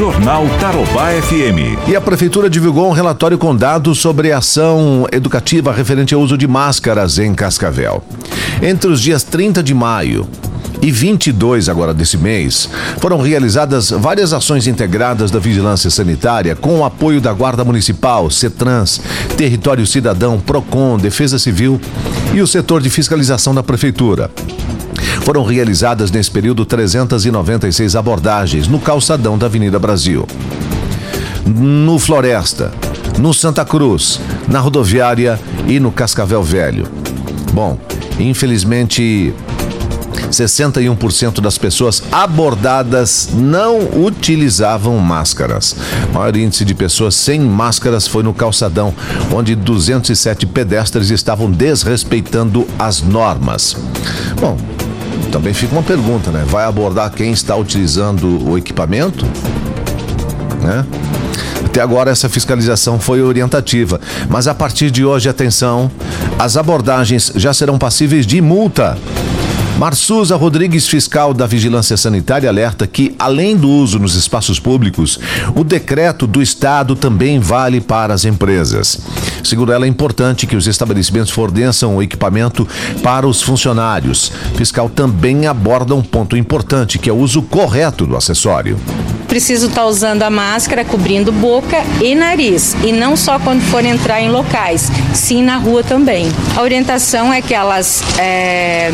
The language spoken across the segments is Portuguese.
Jornal Tarobá FM. E a Prefeitura divulgou um relatório com dados sobre ação educativa referente ao uso de máscaras em Cascavel. Entre os dias 30 de maio e 22 agora desse mês, foram realizadas várias ações integradas da Vigilância Sanitária com o apoio da Guarda Municipal, CETRANS, Território Cidadão, PROCON, Defesa Civil e o setor de fiscalização da Prefeitura. Foram realizadas nesse período 396 abordagens no calçadão da Avenida Brasil. No Floresta, no Santa Cruz, na rodoviária e no Cascavel Velho. Bom, infelizmente 61% das pessoas abordadas não utilizavam máscaras. O maior índice de pessoas sem máscaras foi no calçadão, onde 207 pedestres estavam desrespeitando as normas. Bom, também fica uma pergunta, né? Vai abordar quem está utilizando o equipamento? Né? Até agora essa fiscalização foi orientativa, mas a partir de hoje, atenção, as abordagens já serão passíveis de multa. Marsusa Rodrigues, fiscal da Vigilância Sanitária, alerta que, além do uso nos espaços públicos, o decreto do Estado também vale para as empresas. Segundo ela, é importante que os estabelecimentos forneçam o equipamento para os funcionários. Fiscal também aborda um ponto importante, que é o uso correto do acessório preciso estar tá usando a máscara cobrindo boca e nariz. E não só quando for entrar em locais, sim na rua também. A orientação é que elas é,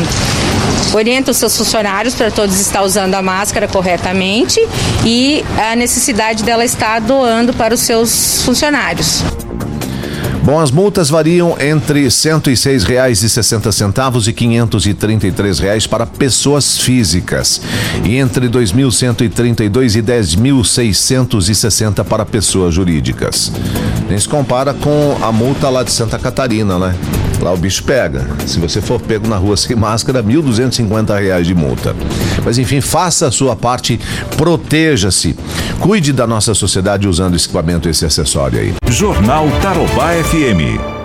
orientam seus funcionários para todos estar usando a máscara corretamente e a necessidade dela estar doando para os seus funcionários. Bom, as multas variam entre R$ 106,60 e R$ 533 para pessoas físicas e entre R$ 2.132 e R$ 10.660 para pessoas jurídicas. Nem se compara com a multa lá de Santa Catarina, né? Lá o bicho pega. Se você for pego na rua sem máscara, R$ 1.250 de multa. Mas enfim, faça a sua parte, proteja-se. Cuide da nossa sociedade usando equipamento, esse acessório aí. Jornal Tarobá FM.